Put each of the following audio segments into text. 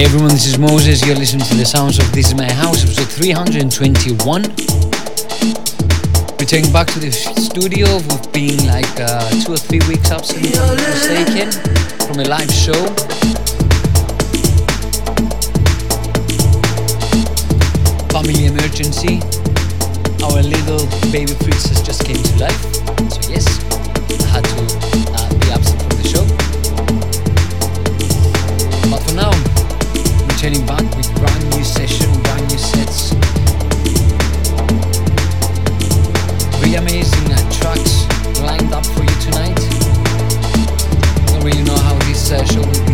Hey everyone, this is Moses. You're listening to the sounds of This Is My House, episode 321. Returning back to the studio. We've been like uh, two or three weeks absent, if I'm mistaken, from a live show. Family emergency. Our little baby princess just came to life. So, yes, I had to uh, be absent from the show. But for now, returning back with brand new session, brand new sets. Really amazing uh, tracks lined up for you tonight. Don't really know how this uh, show will,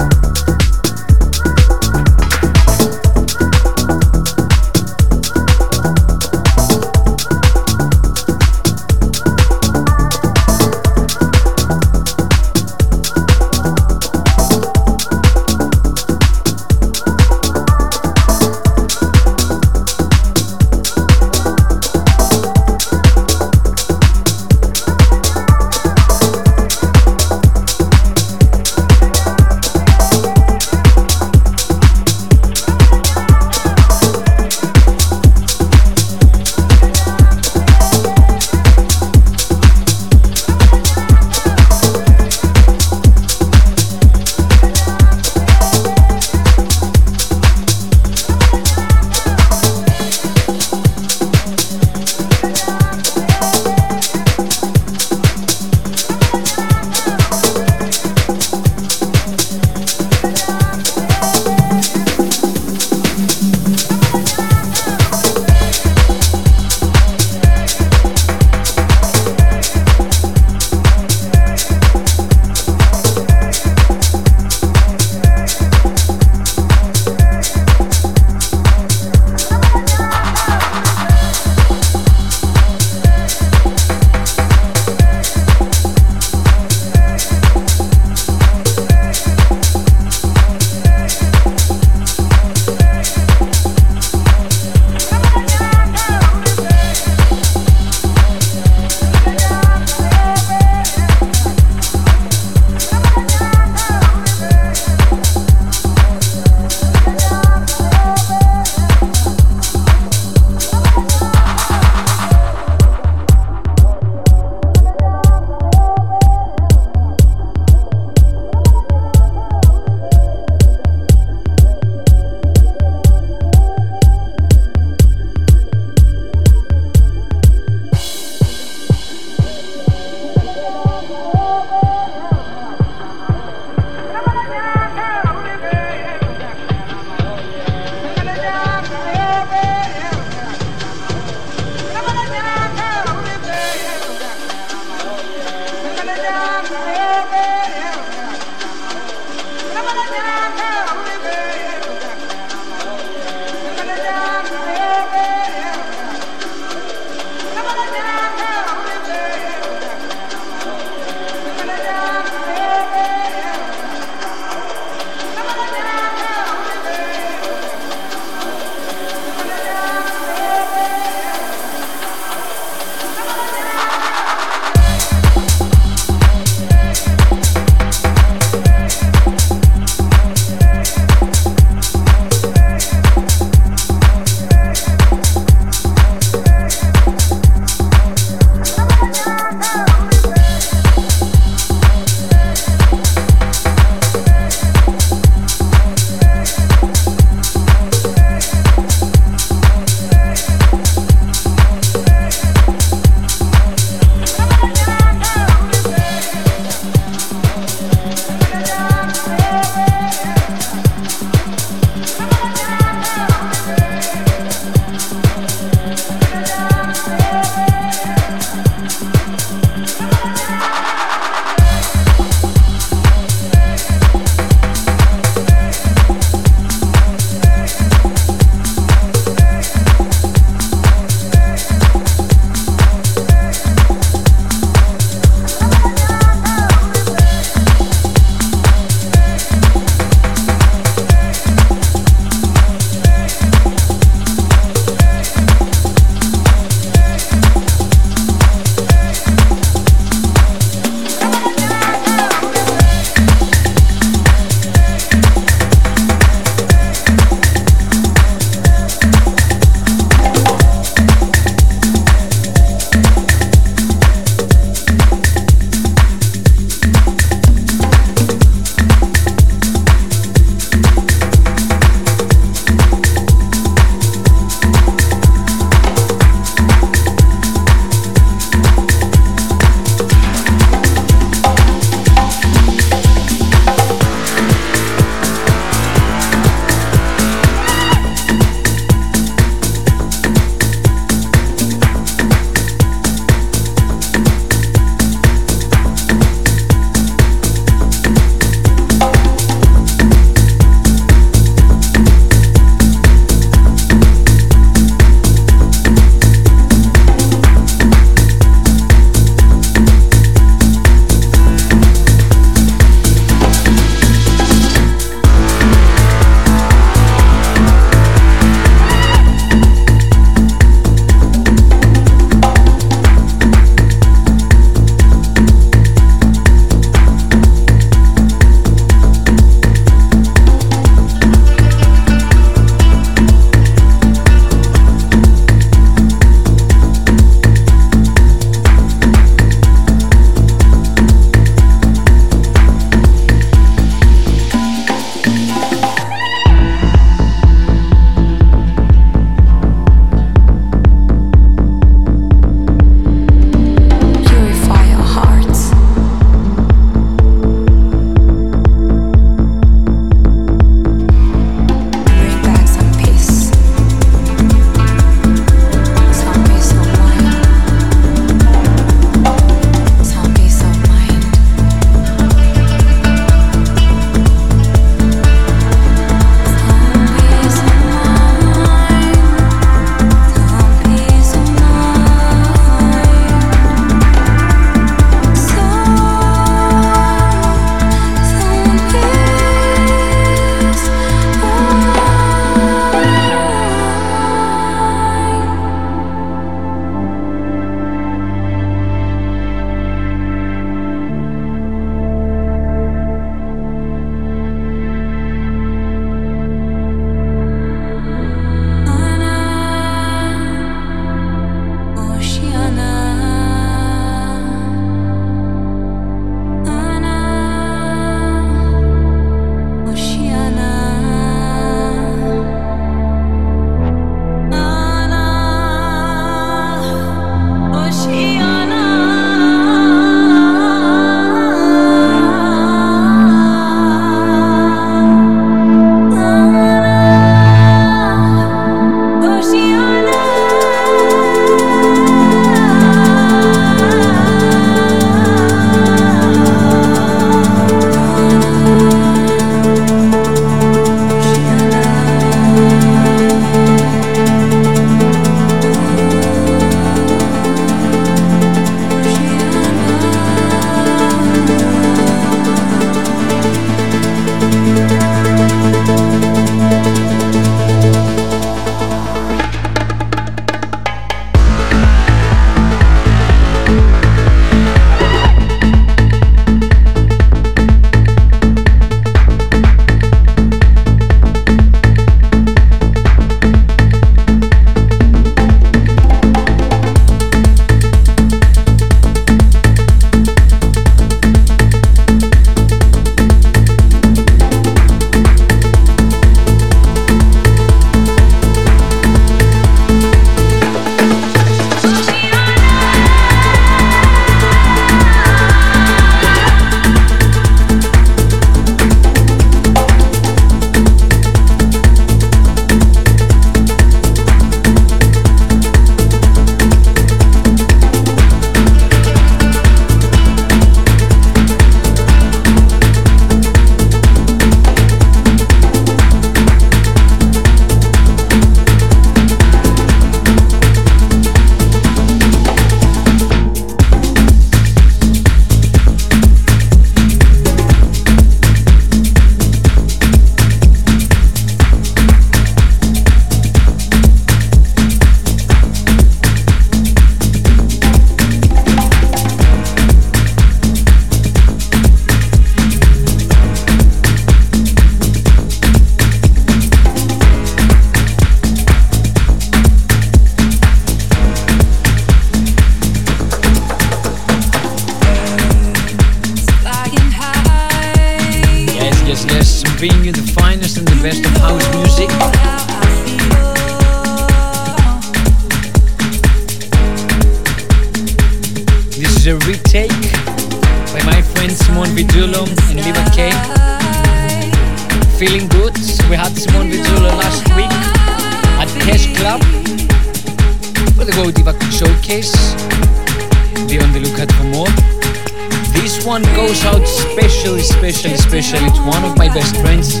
best friends.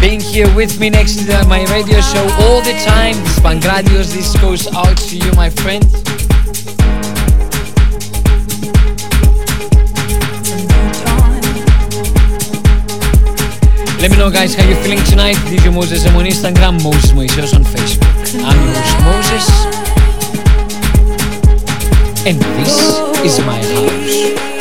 Being here with me next to my radio show all the time, This Spangradios, this goes out to you, my friend. Let me know guys how you're feeling tonight. DJ Moses I'm on Instagram, Moses Moises on Facebook. I'm host Moses. And this is my house.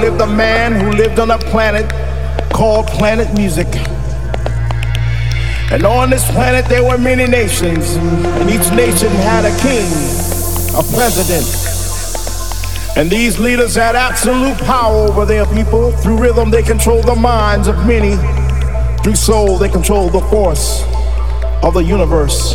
Lived a man who lived on a planet called Planet Music. And on this planet there were many nations, and each nation had a king, a president. And these leaders had absolute power over their people. Through rhythm, they controlled the minds of many. Through soul, they controlled the force of the universe.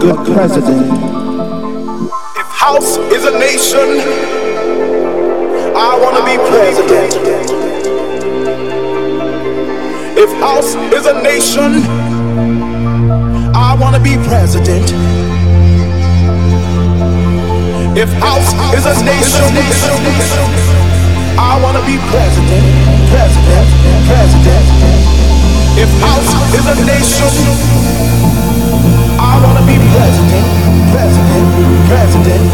good president. If house is a nation, I want to be president. If house is a nation, I want to be president. If house is a nation, I want to be president, president, president. If house is a nation, I wanna be president, president, president.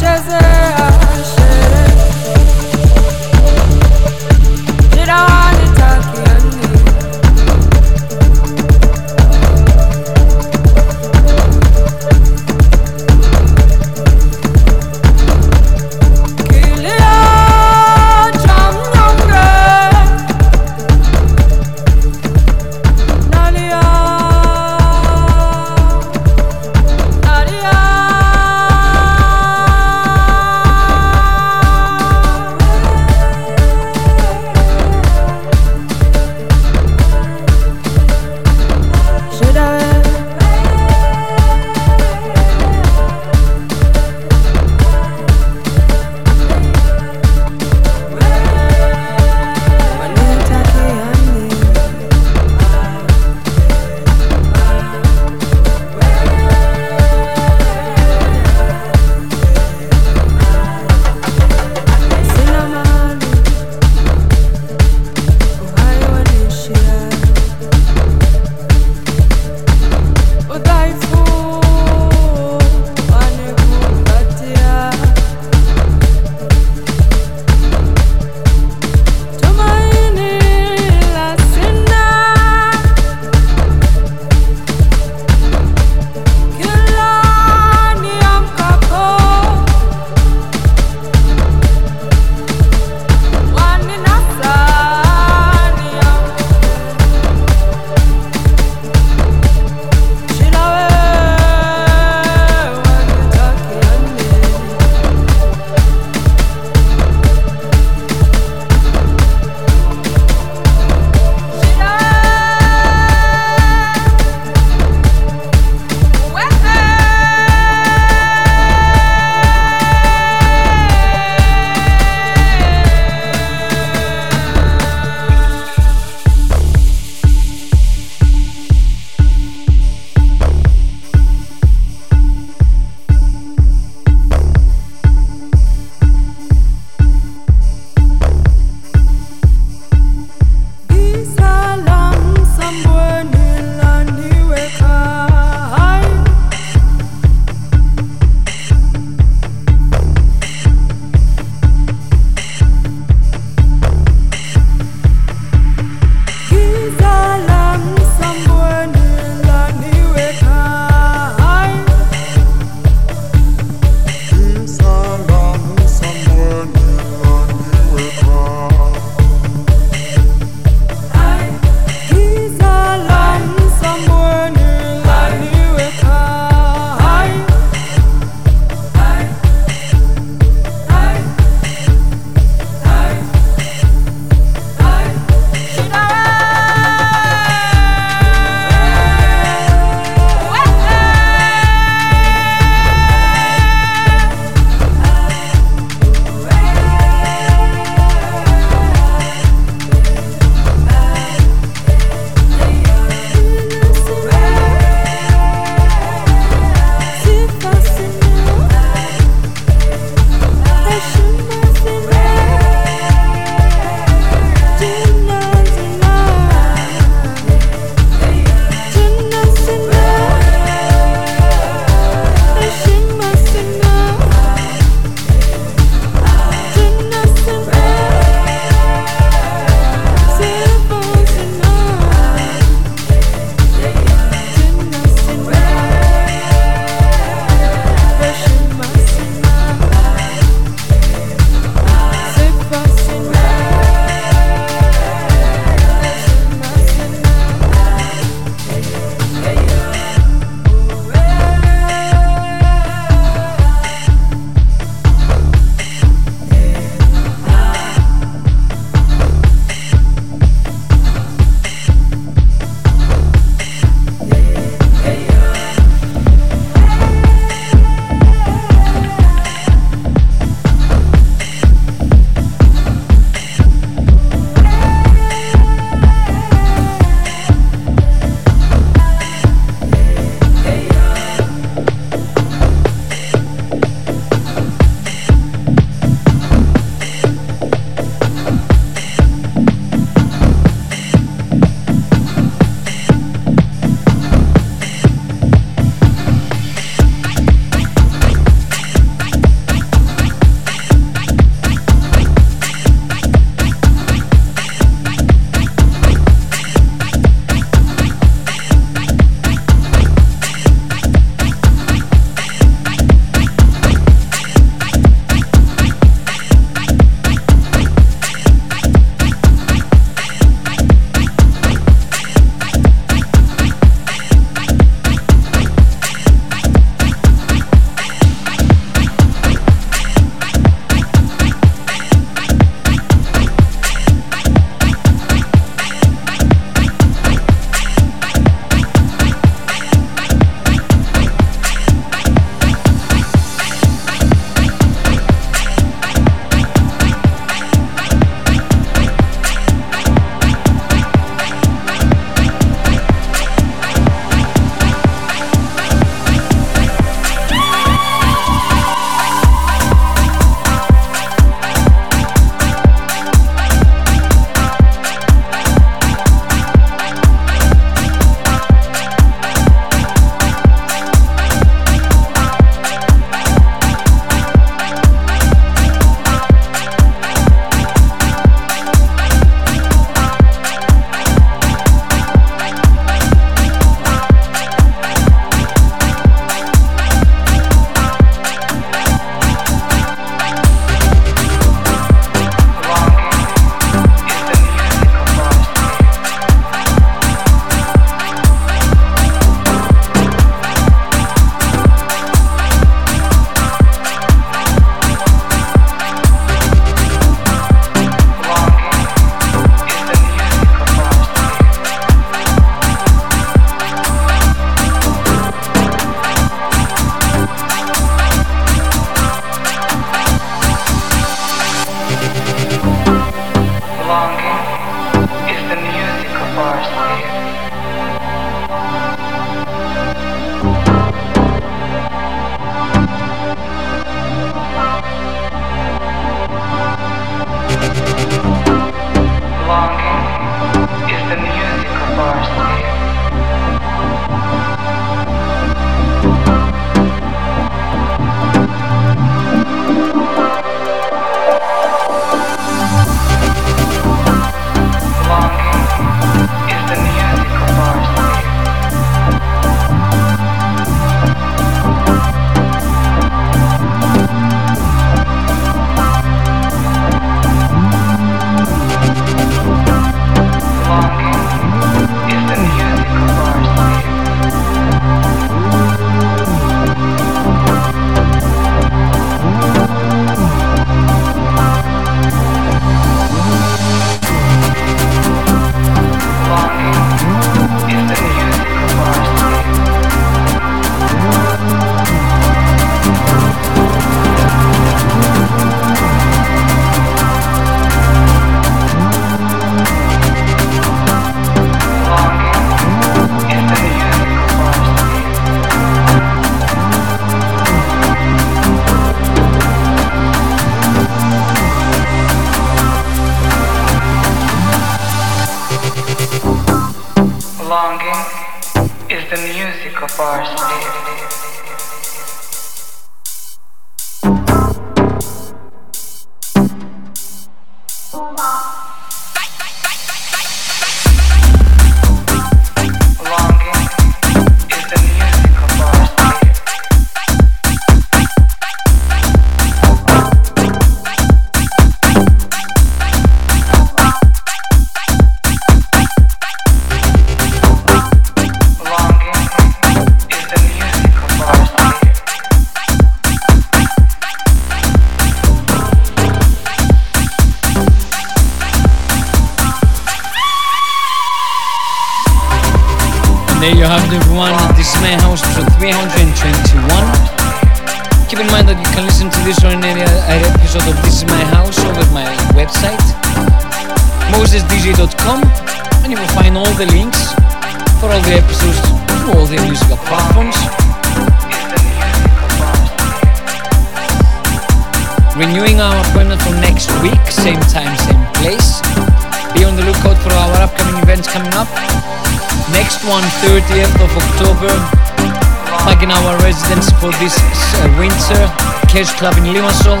Cash Club in Limassol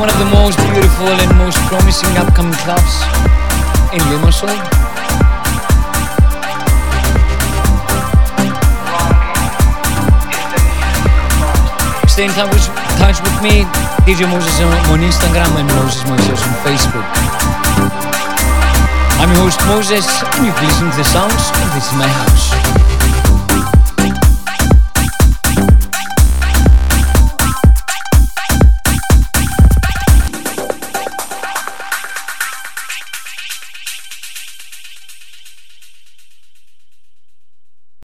one of the most beautiful and most promising upcoming clubs in Limassol Stay in touch with, touch with me, DJ Moses on Instagram and Moses Moises on Facebook. I'm your host Moses, and you've listened to the sounds of This Is My House.